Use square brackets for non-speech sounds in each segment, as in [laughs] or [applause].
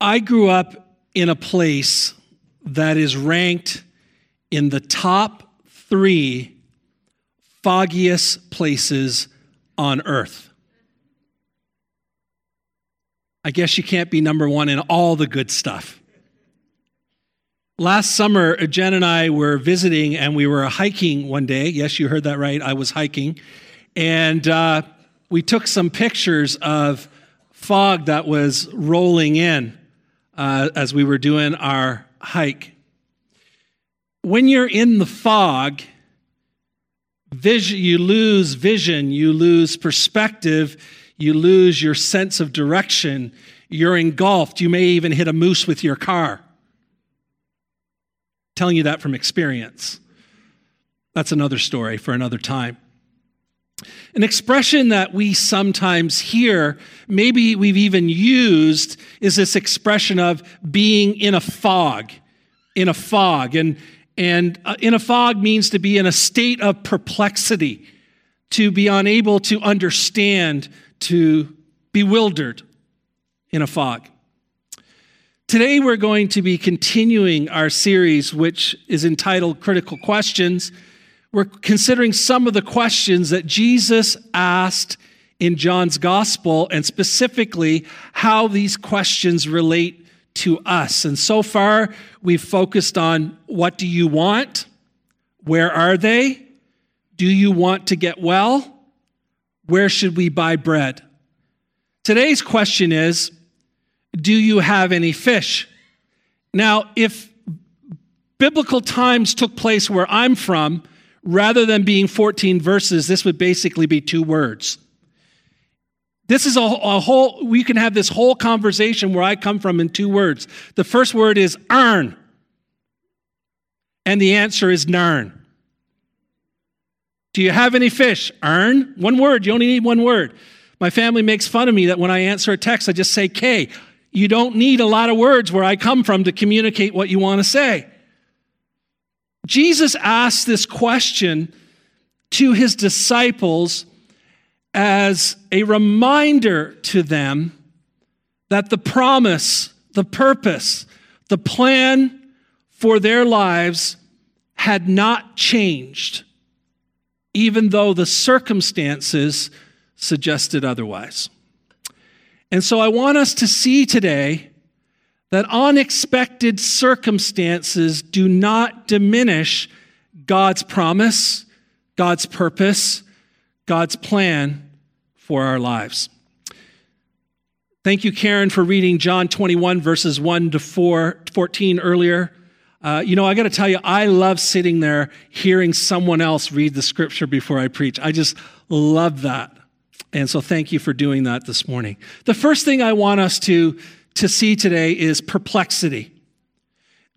I grew up in a place that is ranked in the top three foggiest places on earth. I guess you can't be number one in all the good stuff. Last summer, Jen and I were visiting and we were hiking one day. Yes, you heard that right. I was hiking. And uh, we took some pictures of fog that was rolling in uh, as we were doing our hike. When you're in the fog, vision, you lose vision, you lose perspective, you lose your sense of direction. You're engulfed. You may even hit a moose with your car. telling you that from experience. That's another story for another time. An expression that we sometimes hear, maybe we've even used, is this expression of being in a fog. In a fog. And, and uh, in a fog means to be in a state of perplexity, to be unable to understand, to bewildered in a fog. Today, we're going to be continuing our series, which is entitled Critical Questions we're considering some of the questions that Jesus asked in John's gospel and specifically how these questions relate to us. And so far, we've focused on what do you want? Where are they? Do you want to get well? Where should we buy bread? Today's question is Do you have any fish? Now, if biblical times took place where I'm from, rather than being 14 verses, this would basically be two words. This is a, a, whole, we can have this whole conversation where I come from in two words. The first word is earn, and the answer is narn. Do you have any fish? Earn. One word. You only need one word. My family makes fun of me that when I answer a text, I just say K. You don't need a lot of words where I come from to communicate what you want to say. Jesus asked this question to his disciples as a reminder to them that the promise, the purpose, the plan for their lives had not changed, even though the circumstances suggested otherwise. And so I want us to see today that unexpected circumstances do not diminish God's promise, God's purpose, God's plan for our lives. Thank you, Karen, for reading John 21, verses 1 to 4, 14 earlier. Uh, you know, I got to tell you, I love sitting there hearing someone else read the scripture before I preach. I just love that. And so thank you for doing that this morning. The first thing I want us to to see today is perplexity.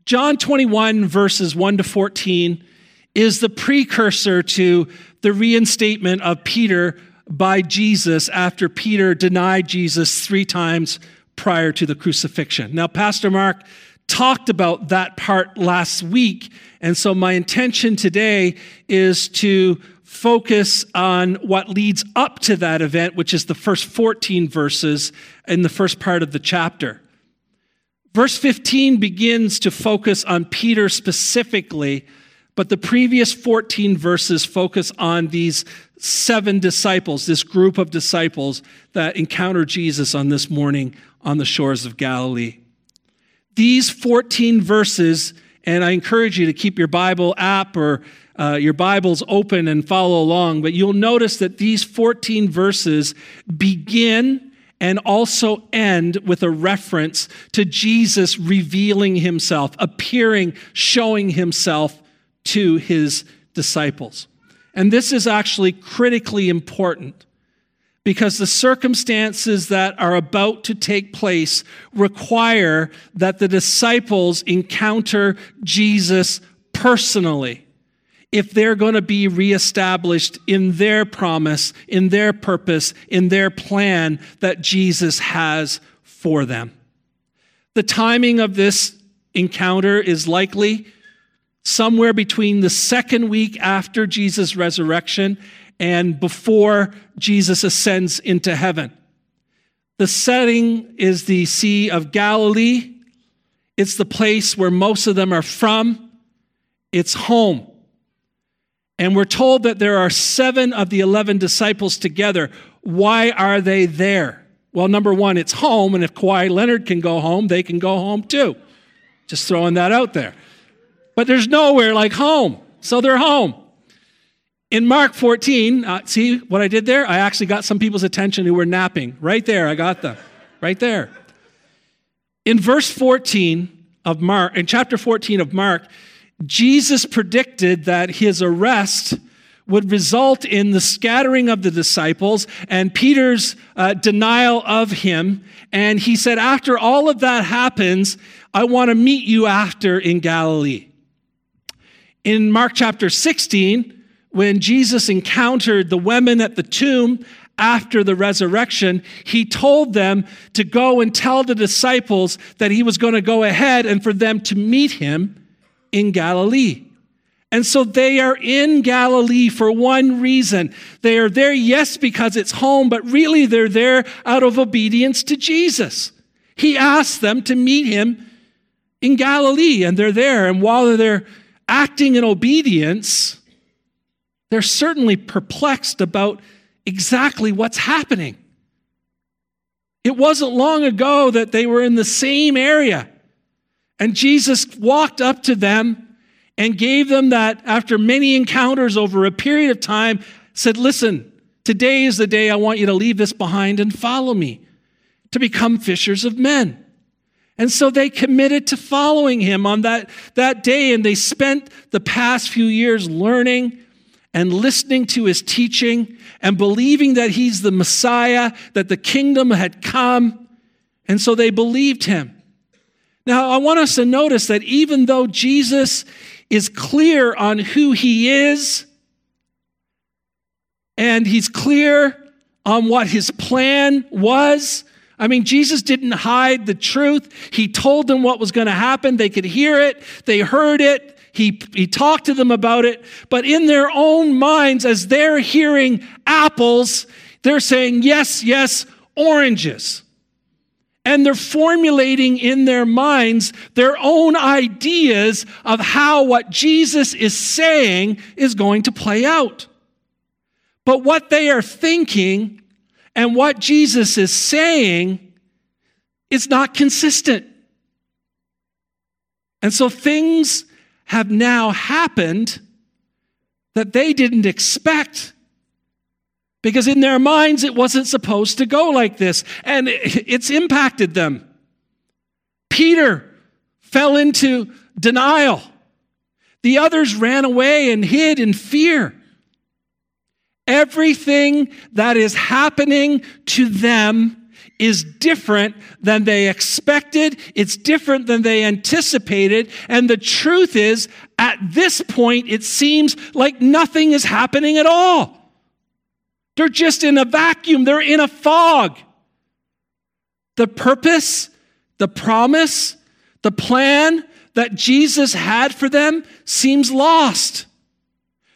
John 21, verses 1 to 14, is the precursor to the reinstatement of Peter by Jesus after Peter denied Jesus three times prior to the crucifixion. Now, Pastor Mark talked about that part last week, and so my intention today is to focus on what leads up to that event, which is the first 14 verses in the first part of the chapter. Verse 15 begins to focus on Peter specifically, but the previous 14 verses focus on these seven disciples, this group of disciples that encounter Jesus on this morning on the shores of Galilee. These 14 verses, and I encourage you to keep your Bible app or uh, your Bibles open and follow along, but you'll notice that these 14 verses begin and also end with a reference to Jesus revealing himself, appearing, showing himself to his disciples. And this is actually critically important because the circumstances that are about to take place require that the disciples encounter Jesus personally if they're going to be reestablished in their promise, in their purpose, in their plan that Jesus has for them. The timing of this encounter is likely somewhere between the second week after Jesus' resurrection and before Jesus ascends into heaven. The setting is the Sea of Galilee. It's the place where most of them are from. It's home. And we're told that there are seven of the 11 disciples together. Why are they there? Well, number one, it's home. And if Kawhi Leonard can go home, they can go home too. Just throwing that out there. But there's nowhere like home. So they're home. In Mark 14, uh, see what I did there? I actually got some people's attention who were napping. Right there, I got them. Right there. In verse 14 of Mark, in chapter 14 of Mark, Jesus predicted that his arrest would result in the scattering of the disciples and Peter's uh, denial of him. And he said, After all of that happens, I want to meet you after in Galilee. In Mark chapter 16, when Jesus encountered the women at the tomb after the resurrection, he told them to go and tell the disciples that he was going to go ahead and for them to meet him in Galilee. And so they are in Galilee for one reason. They are there, yes, because it's home, but really they're there out of obedience to Jesus. He asked them to meet him in Galilee, and they're there. And while they're acting in obedience, they're certainly perplexed about exactly what's happening. It wasn't long ago that they were in the same area and Jesus walked up to them and gave them that, after many encounters over a period of time, said, Listen, today is the day I want you to leave this behind and follow me to become fishers of men. And so they committed to following him on that, that day, and they spent the past few years learning and listening to his teaching and believing that he's the Messiah, that the kingdom had come. And so they believed him. Now, I want us to notice that even though Jesus is clear on who he is, and he's clear on what his plan was. I mean, Jesus didn't hide the truth. He told them what was going to happen. They could hear it, they heard it. He, he talked to them about it. But in their own minds, as they're hearing apples, they're saying, yes, yes, oranges and they're formulating in their minds their own ideas of how what Jesus is saying is going to play out. But what they are thinking and what Jesus is saying is not consistent. And so things have now happened that they didn't expect because in their minds it wasn't supposed to go like this, and [laughs] it's impacted them. Peter fell into denial. The others ran away and hid in fear. Everything that is happening to them is different than they expected. It's different than they anticipated. And the truth is, at this point, it seems like nothing is happening at all. They're just in a vacuum, they're in a fog. The purpose, the promise, the plan that Jesus had for them seems lost.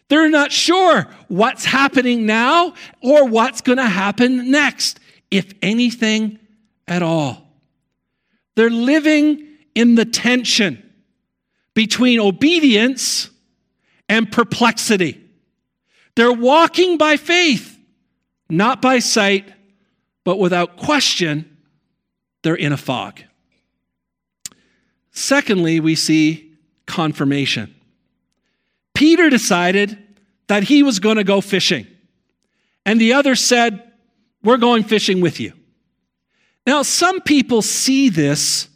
They're not sure what's happening now or what's going to happen next, if anything at all. They're living in the tension between obedience and perplexity. They're walking by faith, not by sight, but without question, they're in a fog. Secondly, we see confirmation. Peter decided that he was going to go fishing, and the others said, We're going fishing with you. Now, some people see this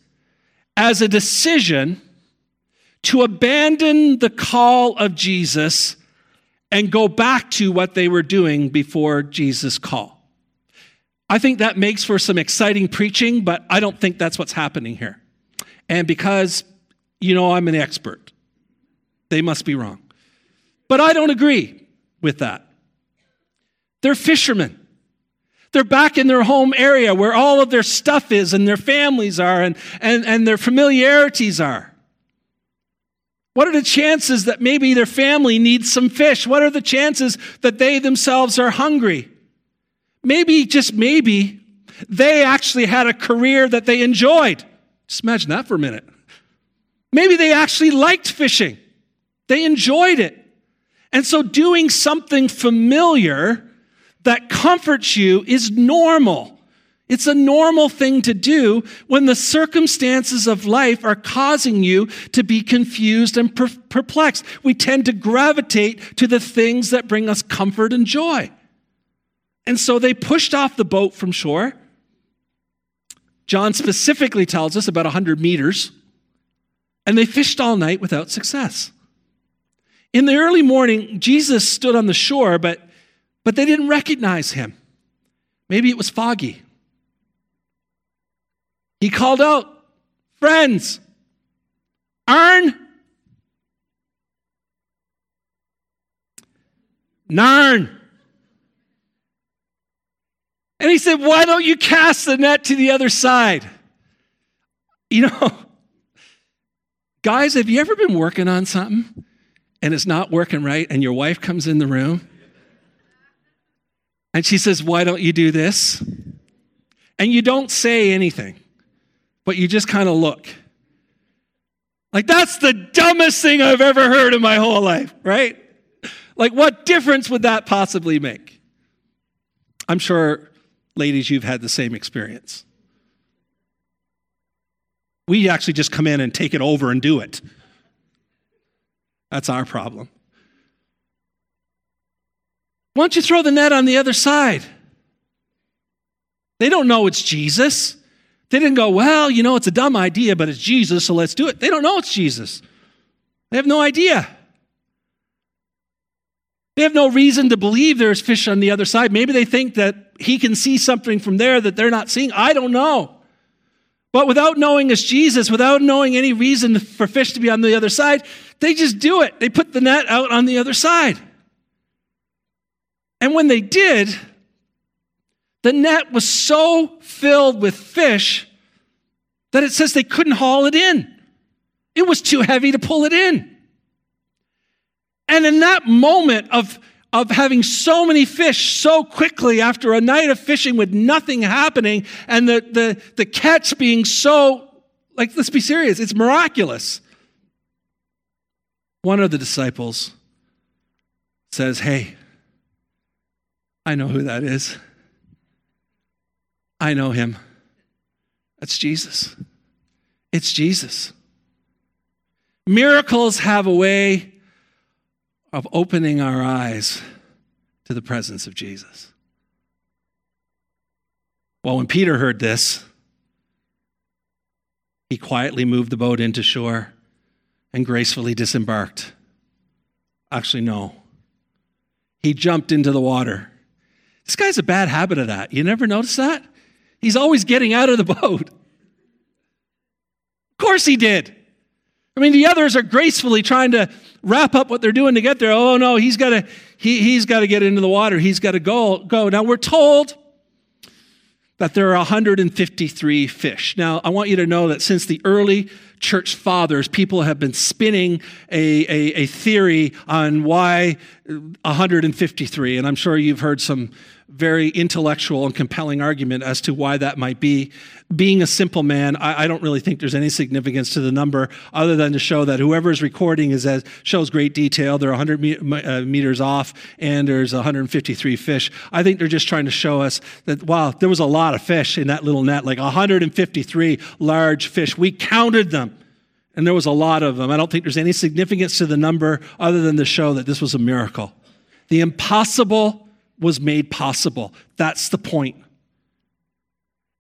as a decision to abandon the call of Jesus and go back to what they were doing before Jesus' call. I think that makes for some exciting preaching, but I don't think that's what's happening here. And because, you know, I'm an expert, they must be wrong. But I don't agree with that. They're fishermen. They're back in their home area where all of their stuff is and their families are and, and, and their familiarities are. What are the chances that maybe their family needs some fish? What are the chances that they themselves are hungry? Maybe, just maybe, they actually had a career that they enjoyed. Just imagine that for a minute. Maybe they actually liked fishing, they enjoyed it. And so doing something familiar that comforts you is normal. It's a normal thing to do when the circumstances of life are causing you to be confused and perplexed. We tend to gravitate to the things that bring us comfort and joy. And so they pushed off the boat from shore. John specifically tells us about 100 meters, and they fished all night without success. In the early morning, Jesus stood on the shore, but, but they didn't recognize him. Maybe it was foggy. He called out, Friends, Arn, Narn. And he said, Why don't you cast the net to the other side? You know, [laughs] guys, have you ever been working on something and it's not working right and your wife comes in the room and she says, Why don't you do this? And you don't say anything but you just kind of look. Like, that's the dumbest thing I've ever heard in my whole life, right? Like, what difference would that possibly make? I'm sure, ladies, you've had the same experience. We actually just come in and take it over and do it. That's our problem. Why don't you throw the net on the other side? They don't know it's Jesus. They didn't go, well, you know, it's a dumb idea, but it's Jesus, so let's do it. They don't know it's Jesus. They have no idea. They have no reason to believe there's fish on the other side. Maybe they think that he can see something from there that they're not seeing. I don't know. But without knowing it's Jesus, without knowing any reason for fish to be on the other side, they just do it. They put the net out on the other side. And when they did, the net was so filled with fish that it says they couldn't haul it in. It was too heavy to pull it in. And in that moment of, of having so many fish so quickly after a night of fishing with nothing happening and the, the, the catch being so, like, let's be serious, it's miraculous. One of the disciples says, Hey, I know who that is. I know him. That's Jesus. It's Jesus. Miracles have a way of opening our eyes to the presence of Jesus. Well, when Peter heard this, he quietly moved the boat into shore and gracefully disembarked. Actually, no. He jumped into the water. This guy's a bad habit of that. You never notice that? He's always getting out of the [laughs] boat. Of course he did. I mean, the others are gracefully trying to wrap up what they're doing to get there. Oh no, he's got to he, he's got to get into the water. He's got to go go. Now we're told that there are 153 fish. Now, I want you to know that since the early church fathers, people have been spinning a, a, a theory on why 153. And I'm sure you've heard some very intellectual and compelling argument as to why that might be. Being a simple man, I, I, don't really think there's any significance to the number other than to show that whoever is recording is as, shows great detail. They're 100 me, uh, meters off and there's 153 fish. I think they're just trying to show us that, wow, there was a lot of fish in that little net, like 153 large fish. We counted them and there was a lot of them. I don't think there's any significance to the number other than to show that this was a miracle. The impossible was made possible. That's the point.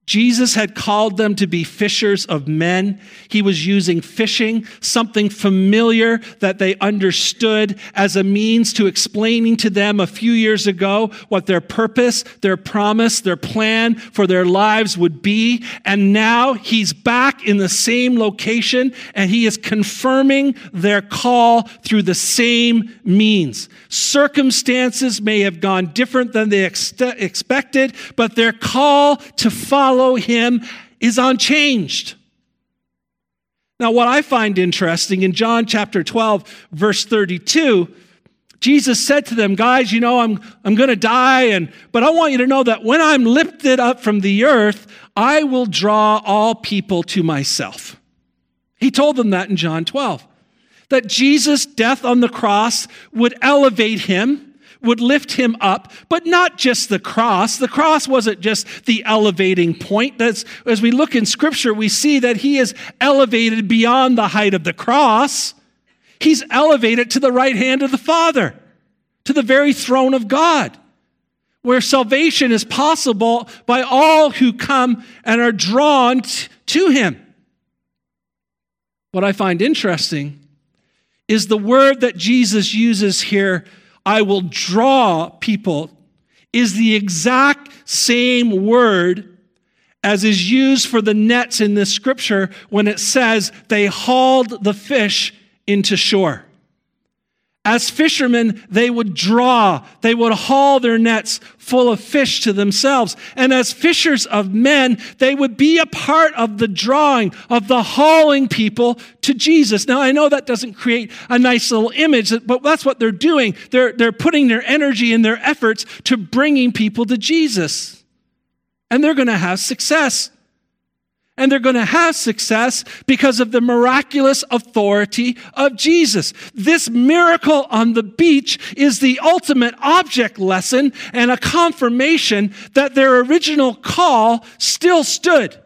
Jesus had called them to be fishers of men. He was using fishing, something familiar that they understood, as a means to explaining to them a few years ago what their purpose, their promise, their plan for their lives would be. And now he's back in the same location and he is confirming their call through the same means. Circumstances may have gone different than they ex- expected, but their call to follow him is unchanged. Now, what I find interesting in John chapter 12, verse 32, Jesus said to them, Guys, you know, I'm, I'm going to die, and, but I want you to know that when I'm lifted up from the earth, I will draw all people to myself. He told them that in John 12. That Jesus' death on the cross would elevate him, would lift him up, but not just the cross. The cross wasn't just the elevating point. That's, as we look in Scripture, we see that he is elevated beyond the height of the cross. He's elevated to the right hand of the Father, to the very throne of God, where salvation is possible by all who come and are drawn t- to him. What I find interesting is the word that Jesus uses here, I will draw people, is the exact same word as is used for the nets in this scripture when it says they hauled the fish into shore. As fishermen, they would draw, they would haul their nets full of fish to themselves. And as fishers of men, they would be a part of the drawing, of the hauling people to Jesus. Now, I know that doesn't create a nice little image, but that's what they're doing. They're, they're putting their energy and their efforts to bringing people to Jesus. And they're going to have success and they're going to have success because of the miraculous authority of Jesus. This miracle on the beach is the ultimate object lesson and a confirmation that their original call still stood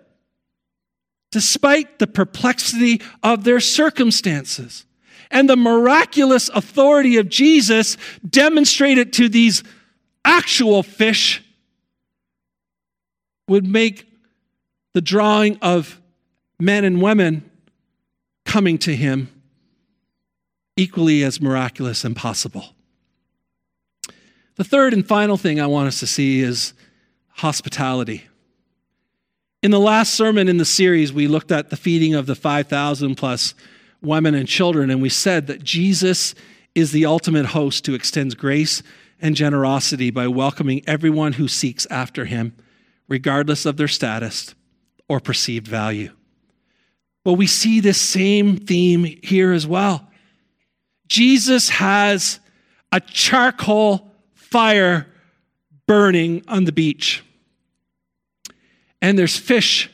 despite the perplexity of their circumstances. And the miraculous authority of Jesus demonstrated to these actual fish would make the drawing of men and women coming to him equally as miraculous and possible. The third and final thing I want us to see is hospitality. In the last sermon in the series, we looked at the feeding of the 5,000 plus women and children, and we said that Jesus is the ultimate host who extends grace and generosity by welcoming everyone who seeks after him, regardless of their status or perceived value. Well, we see this same theme here as well. Jesus has a charcoal fire burning on the beach, and there's fish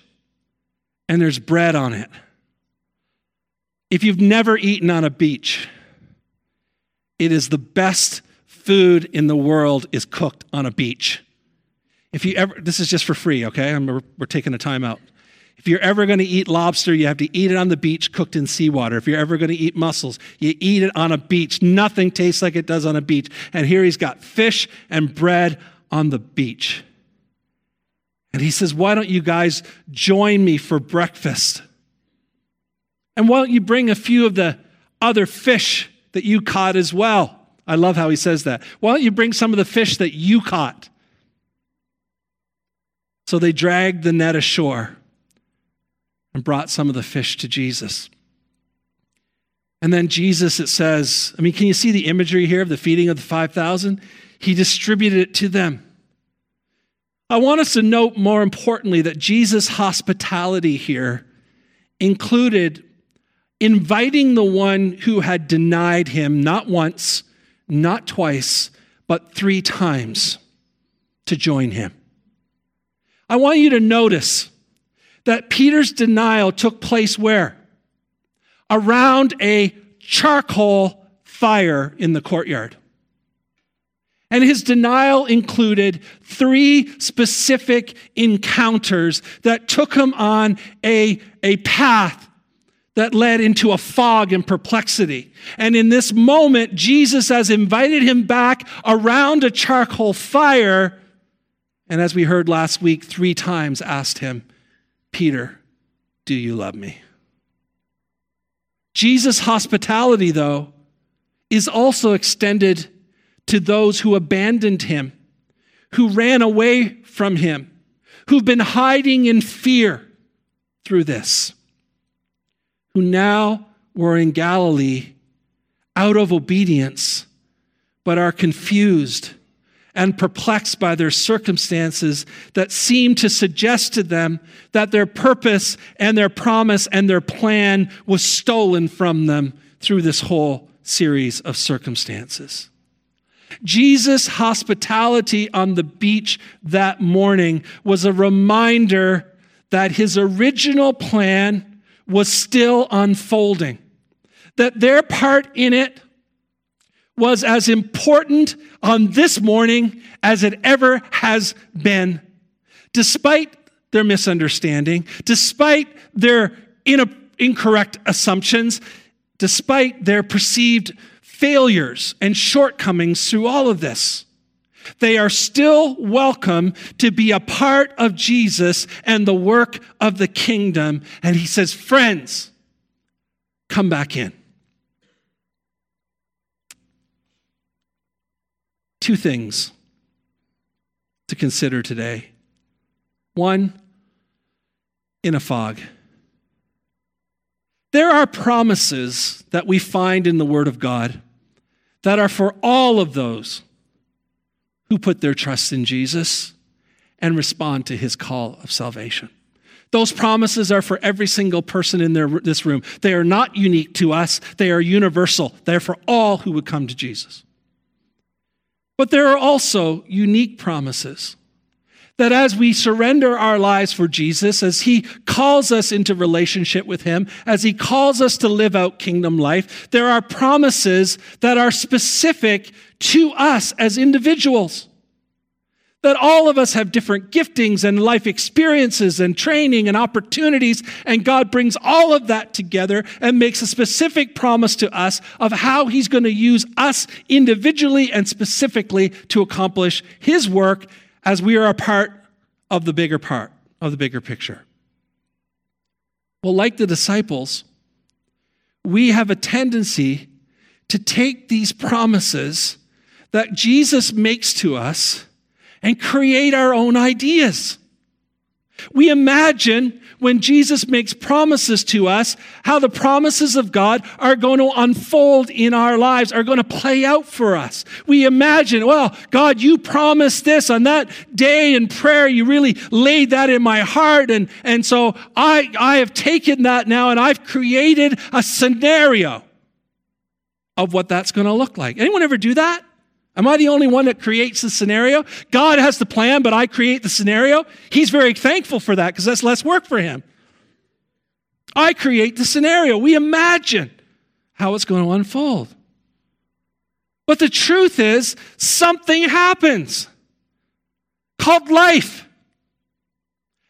and there's bread on it. If you've never eaten on a beach, it is the best food in the world is cooked on a beach. If you ever, this is just for free, okay? We're, we're taking a time out. If you're ever going to eat lobster, you have to eat it on the beach cooked in seawater. If you're ever going to eat mussels, you eat it on a beach. Nothing tastes like it does on a beach. And here he's got fish and bread on the beach. And he says, Why don't you guys join me for breakfast? And why don't you bring a few of the other fish that you caught as well? I love how he says that. Why don't you bring some of the fish that you caught? So they dragged the net ashore and brought some of the fish to Jesus. And then Jesus, it says, I mean, can you see the imagery here of the feeding of the 5,000? He distributed it to them. I want us to note more importantly that Jesus' hospitality here included inviting the one who had denied him not once, not twice, but three times to join him. I want you to notice that Peter's denial took place where? Around a charcoal fire in the courtyard. And his denial included three specific encounters that took him on a, a path that led into a fog and perplexity. And in this moment, Jesus has invited him back around a charcoal fire and as we heard last week, three times asked him, Peter, do you love me? Jesus' hospitality, though, is also extended to those who abandoned him, who ran away from him, who've been hiding in fear through this, who now were in Galilee out of obedience, but are confused and perplexed by their circumstances that seemed to suggest to them that their purpose and their promise and their plan was stolen from them through this whole series of circumstances. Jesus' hospitality on the beach that morning was a reminder that his original plan was still unfolding, that their part in it was as important on this morning as it ever has been. Despite their misunderstanding, despite their incorrect assumptions, despite their perceived failures and shortcomings through all of this. They are still welcome to be a part of Jesus and the work of the kingdom. And he says, Friends, come back in. Two things to consider today. One, in a fog. There are promises that we find in the Word of God that are for all of those who put their trust in Jesus and respond to his call of salvation. Those promises are for every single person in their, this room. They are not unique to us, they are universal. They're for all who would come to Jesus. But there are also unique promises that as we surrender our lives for Jesus, as He calls us into relationship with Him, as He calls us to live out kingdom life, there are promises that are specific to us as individuals. That all of us have different giftings and life experiences and training and opportunities, and God brings all of that together and makes a specific promise to us of how He's going to use us individually and specifically to accomplish His work as we are a part of the bigger part, of the bigger picture. Well, like the disciples, we have a tendency to take these promises that Jesus makes to us and create our own ideas. We imagine when Jesus makes promises to us, how the promises of God are going to unfold in our lives, are going to play out for us. We imagine, well, God, you promised this on that day in prayer. You really laid that in my heart. And, and so I, I have taken that now and I've created a scenario of what that's going to look like. Anyone ever do that? Am I the only one that creates the scenario? God has the plan, but I create the scenario. He's very thankful for that because that's less work for him. I create the scenario. We imagine how it's going to unfold. But the truth is, something happens called life.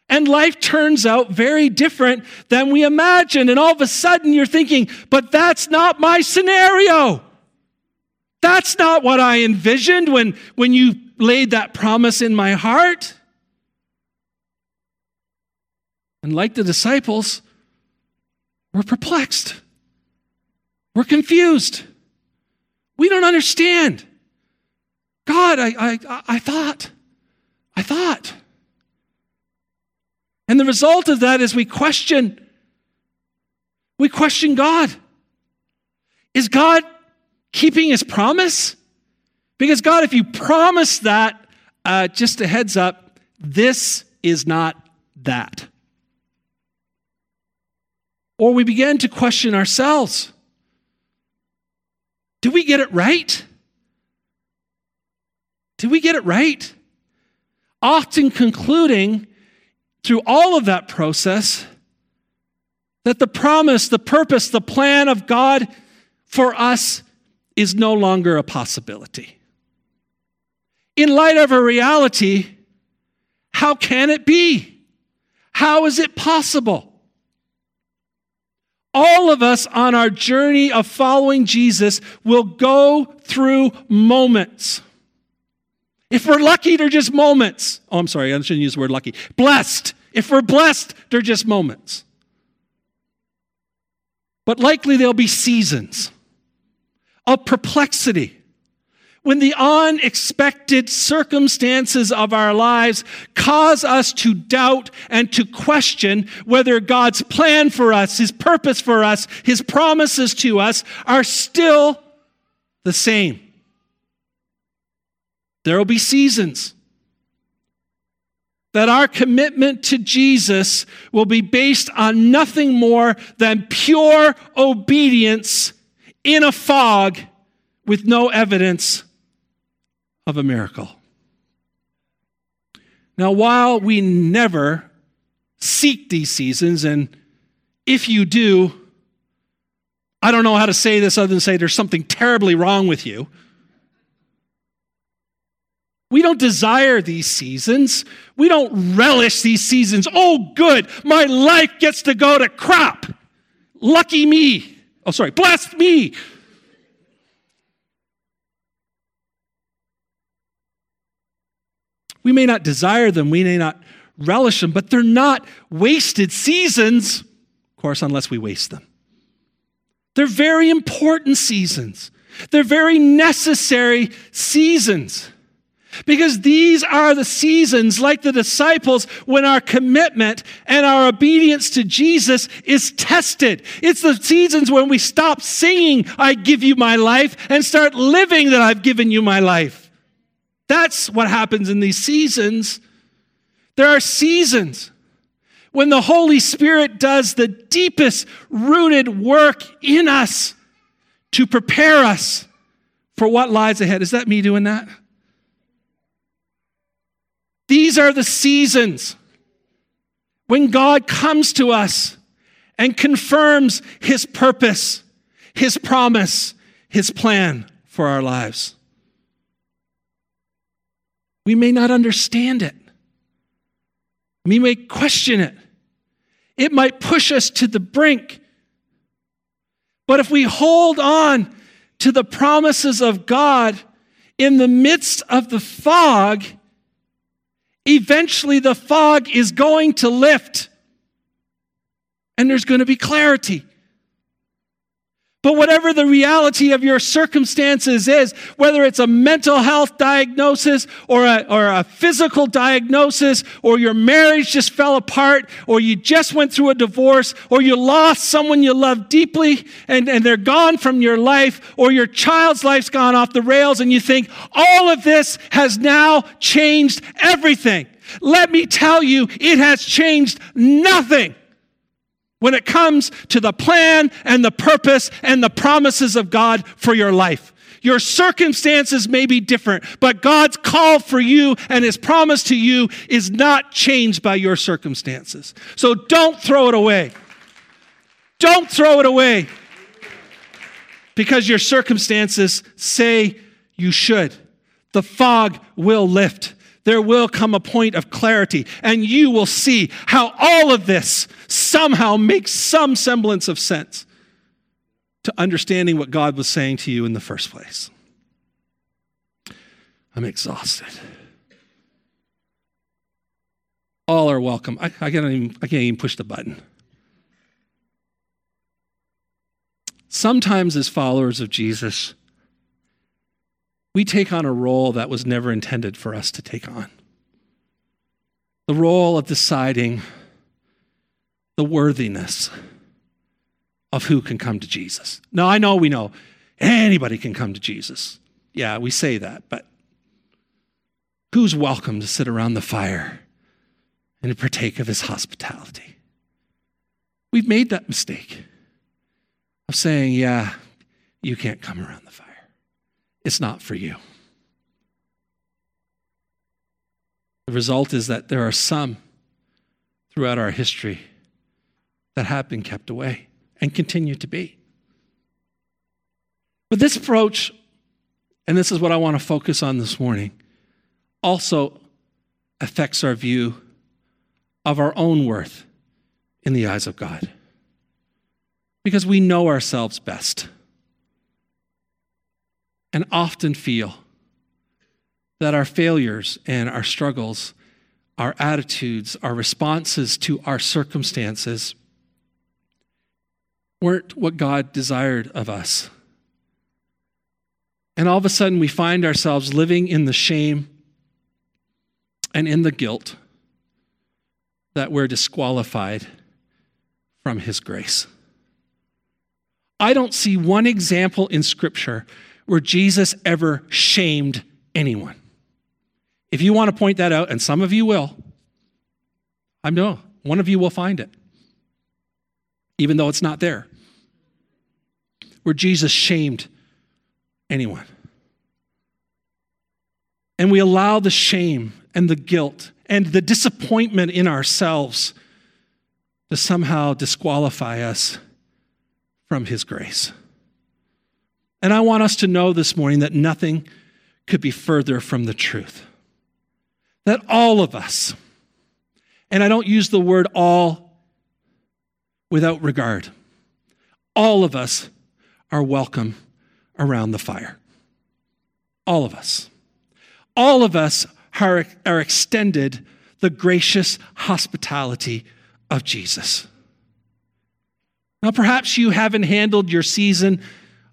And life turns out very different than we imagined. And all of a sudden, you're thinking, but that's not my scenario. That's not what I envisioned when, when you laid that promise in my heart. And like the disciples, we're perplexed. We're confused. We don't understand. God, I, I, I thought, I thought. And the result of that is we question, we question God. Is God keeping his promise? Because, God, if you promise that, uh, just a heads up, this is not that. Or we begin to question ourselves Do we get it right? Did we get it right? Often concluding through all of that process that the promise, the purpose, the plan of God for us is no longer a possibility. In light of a reality, how can it be? How is it possible? All of us on our journey of following Jesus will go through moments. If we're lucky, they're just moments. Oh, I'm sorry, I shouldn't use the word lucky. Blessed. If we're blessed, they're just moments. But likely there'll be seasons of perplexity. When the unexpected circumstances of our lives cause us to doubt and to question whether God's plan for us, His purpose for us, His promises to us are still the same. There will be seasons that our commitment to Jesus will be based on nothing more than pure obedience in a fog with no evidence of a miracle. Now, while we never seek these seasons, and if you do, I don't know how to say this other than say there's something terribly wrong with you. We don't desire these seasons. We don't relish these seasons. Oh, good, my life gets to go to crap. Lucky me. Oh, sorry, bless me. We may not desire them, we may not relish them, but they're not wasted seasons, of course, unless we waste them. They're very important seasons, they're very necessary seasons. Because these are the seasons, like the disciples, when our commitment and our obedience to Jesus is tested. It's the seasons when we stop singing, I give you my life, and start living that I've given you my life. That's what happens in these seasons. There are seasons when the Holy Spirit does the deepest rooted work in us to prepare us for what lies ahead. Is that me doing that? These are the seasons when God comes to us and confirms his purpose, his promise, his plan for our lives. We may not understand it. We may question it. It might push us to the brink. But if we hold on to the promises of God in the midst of the fog, eventually the fog is going to lift and there's going to be clarity. But whatever the reality of your circumstances is, whether it's a mental health diagnosis or a, or a physical diagnosis, or your marriage just fell apart, or you just went through a divorce, or you lost someone you love deeply and, and they're gone from your life, or your child's life's gone off the rails, and you think all of this has now changed everything. Let me tell you, it has changed nothing when it comes to the plan and the purpose and the promises of God for your life. Your circumstances may be different, but God's call for you and his promise to you is not changed by your circumstances. So don't throw it away. Don't throw it away because your circumstances say you should. The fog will lift there will come a point of clarity, and you will see how all of this somehow makes some semblance of sense to understanding what God was saying to you in the first place. I'm exhausted. All are welcome. I, I, can't, even, I can't even push the button. Sometimes, as followers of Jesus, we take on a role that was never intended for us to take on the role of deciding the worthiness of who can come to Jesus. Now, I know we know anybody can come to Jesus. Yeah, we say that, but who's welcome to sit around the fire and partake of his hospitality? We've made that mistake of saying, yeah, you can't come around the fire it's not for you. The result is that there are some throughout our history that have been kept away and continue to be. But this approach, and this is what I want to focus on this morning, also affects our view of our own worth in the eyes of God. Because we know ourselves best and often feel that our failures and our struggles, our attitudes, our responses to our circumstances weren't what God desired of us. And all of a sudden, we find ourselves living in the shame and in the guilt that we're disqualified from His grace. I don't see one example in Scripture where Jesus ever shamed anyone. If you want to point that out, and some of you will, I know one of you will find it, even though it's not there, where Jesus shamed anyone. and we allow the shame and the guilt and the disappointment in ourselves to somehow disqualify us from His grace. And I want us to know this morning that nothing could be further from the truth. That all of us, and I don't use the word all without regard, all of us are welcome around the fire. All of us. All of us are, are extended the gracious hospitality of Jesus. Now, perhaps you haven't handled your season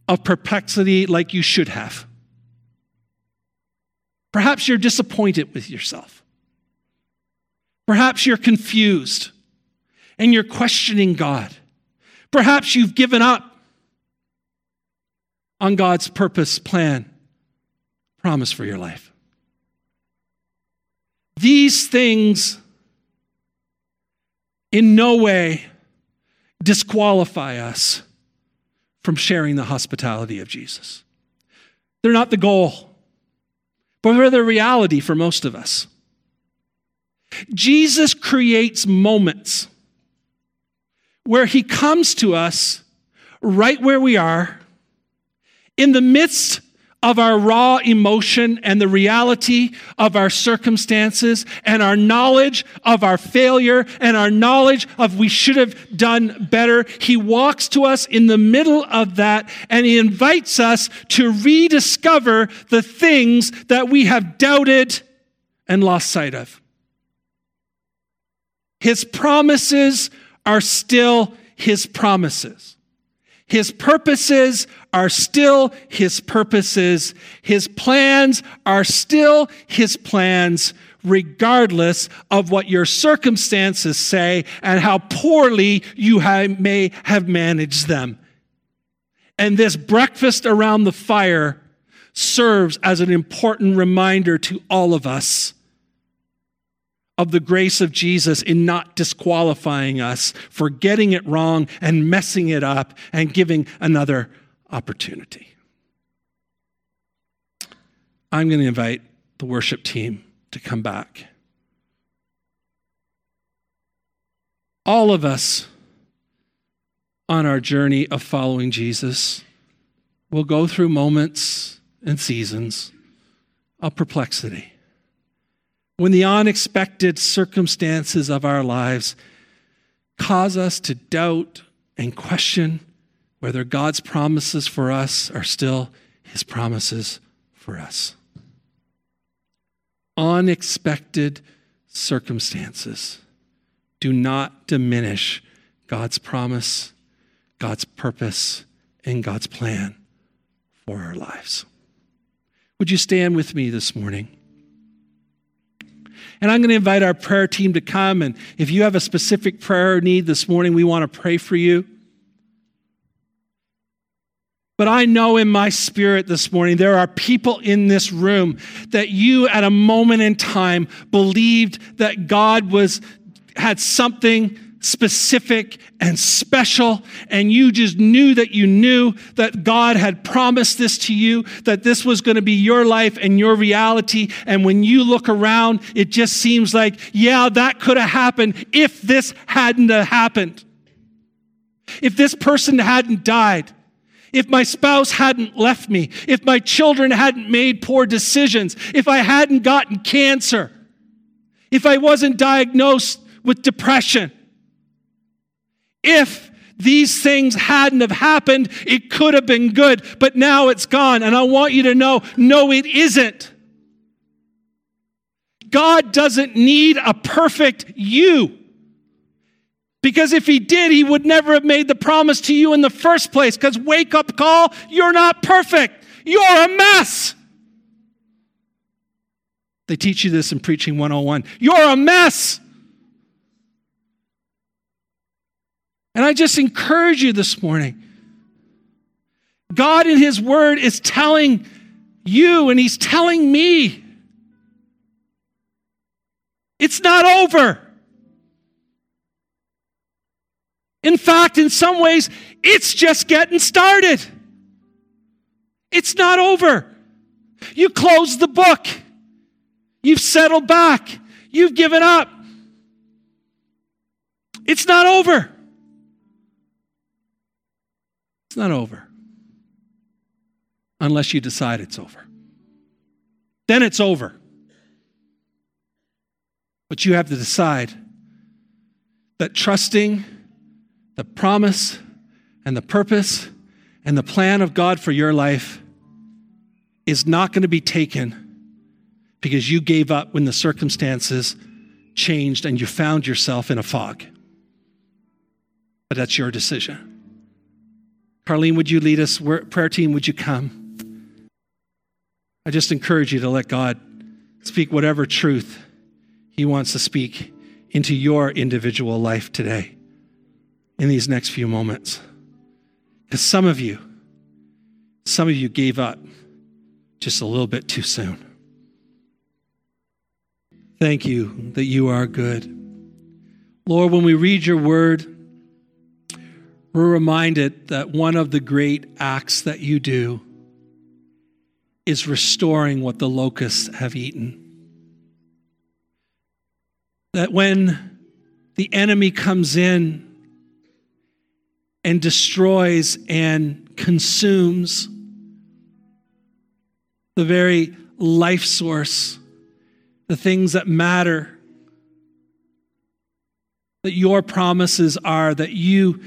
of perplexity like you should have. Perhaps you're disappointed with yourself. Perhaps you're confused and you're questioning God. Perhaps you've given up on God's purpose, plan, promise for your life. These things in no way disqualify us from sharing the hospitality of Jesus. They're not the goal, but they're the reality for most of us. Jesus creates moments where he comes to us right where we are, in the midst of our raw emotion and the reality of our circumstances and our knowledge of our failure and our knowledge of we should have done better. He walks to us in the middle of that and he invites us to rediscover the things that we have doubted and lost sight of. His promises are still his promises. His purposes are still his purposes. His plans are still his plans, regardless of what your circumstances say and how poorly you may have managed them. And this breakfast around the fire serves as an important reminder to all of us of the grace of Jesus in not disqualifying us for getting it wrong and messing it up and giving another opportunity. I'm going to invite the worship team to come back. All of us on our journey of following Jesus will go through moments and seasons of perplexity when the unexpected circumstances of our lives cause us to doubt and question whether God's promises for us are still his promises for us. Unexpected circumstances do not diminish God's promise, God's purpose, and God's plan for our lives. Would you stand with me this morning? And I'm going to invite our prayer team to come. And if you have a specific prayer need this morning, we want to pray for you. But I know in my spirit this morning, there are people in this room that you at a moment in time believed that God was, had something specific and special, and you just knew that you knew that God had promised this to you, that this was going to be your life and your reality. And when you look around, it just seems like, yeah, that could have happened if this hadn't happened. If this person hadn't died, if my spouse hadn't left me, if my children hadn't made poor decisions, if I hadn't gotten cancer, if I wasn't diagnosed with depression, if these things hadn't have happened, it could have been good, but now it's gone. And I want you to know, no, it isn't. God doesn't need a perfect you. Because if he did, he would never have made the promise to you in the first place. Because wake up call, you're not perfect. You're a mess. They teach you this in Preaching 101. You're a mess. And I just encourage you this morning. God in His Word is telling you, and He's telling me, it's not over. In fact, in some ways, it's just getting started. It's not over. You close the book. You've settled back. You've given up. It's not over. It's not over unless you decide it's over. Then it's over. But you have to decide that trusting the promise and the purpose and the plan of God for your life is not going to be taken because you gave up when the circumstances changed and you found yourself in a fog. But that's your decision. Carlene, would you lead us? Prayer team, would you come? I just encourage you to let God speak whatever truth He wants to speak into your individual life today in these next few moments. Because some of you, some of you gave up just a little bit too soon. Thank you that you are good. Lord, when we read your word, we're reminded that one of the great acts that you do is restoring what the locusts have eaten. That when the enemy comes in and destroys and consumes the very life source, the things that matter, that your promises are that you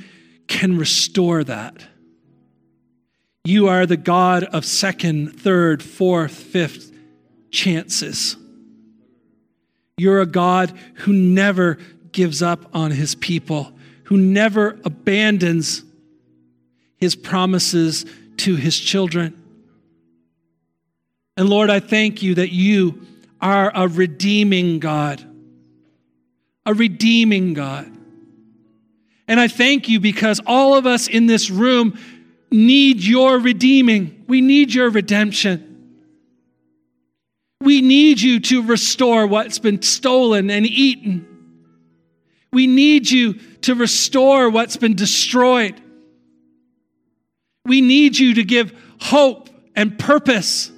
can restore that. You are the God of second, third, fourth, fifth chances. You're a God who never gives up on his people, who never abandons his promises to his children. And Lord, I thank you that you are a redeeming God, a redeeming God. And I thank you because all of us in this room need your redeeming. We need your redemption. We need you to restore what's been stolen and eaten. We need you to restore what's been destroyed. We need you to give hope and purpose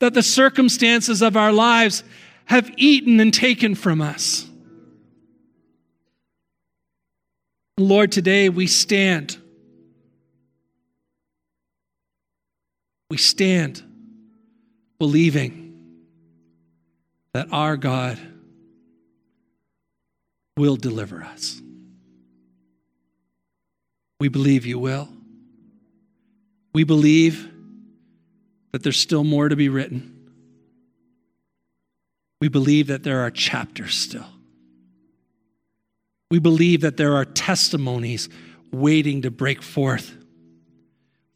that the circumstances of our lives have eaten and taken from us. Lord, today we stand we stand believing that our God will deliver us. We believe you will. We believe that there's still more to be written. We believe that there are chapters still. We believe that there are testimonies waiting to break forth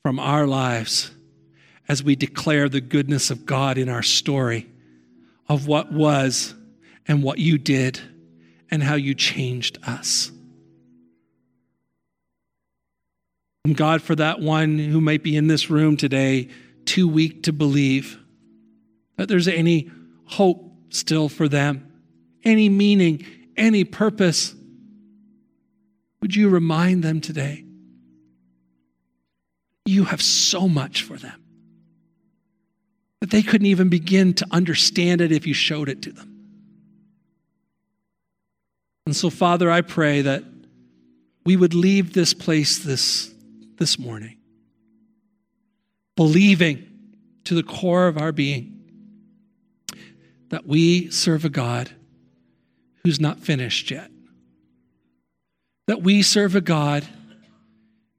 from our lives as we declare the goodness of God in our story of what was and what you did and how you changed us. And God, for that one who might be in this room today, too weak to believe that there's any hope still for them, any meaning, any purpose, would you remind them today? You have so much for them that they couldn't even begin to understand it if you showed it to them. And so, Father, I pray that we would leave this place this, this morning, believing to the core of our being that we serve a God who's not finished yet, that we serve a God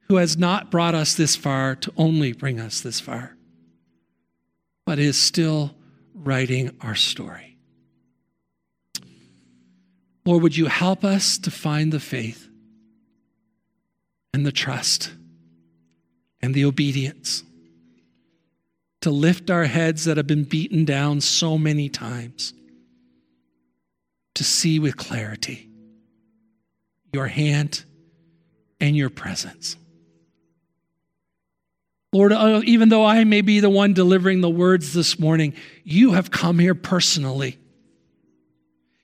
who has not brought us this far to only bring us this far but is still writing our story. Lord, would you help us to find the faith and the trust and the obedience to lift our heads that have been beaten down so many times, to see with clarity your hand and your presence. Lord, uh, even though I may be the one delivering the words this morning, you have come here personally.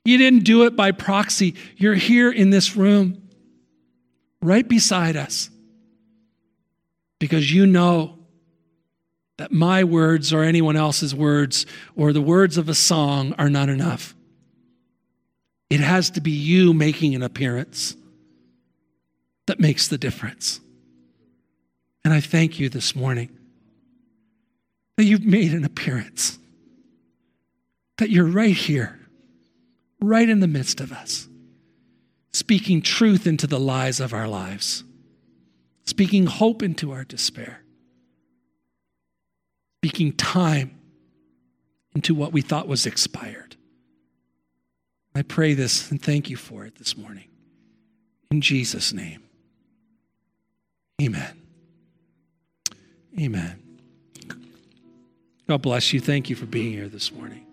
You didn't do it by proxy. You're here in this room, right beside us, because you know that my words or anyone else's words or the words of a song are not enough. It has to be you making an appearance that makes the difference. And I thank you this morning that you've made an appearance, that you're right here, right in the midst of us, speaking truth into the lies of our lives, speaking hope into our despair, speaking time into what we thought was expired. I pray this and thank you for it this morning. In Jesus' name. Amen. Amen. God bless you. Thank you for being here this morning.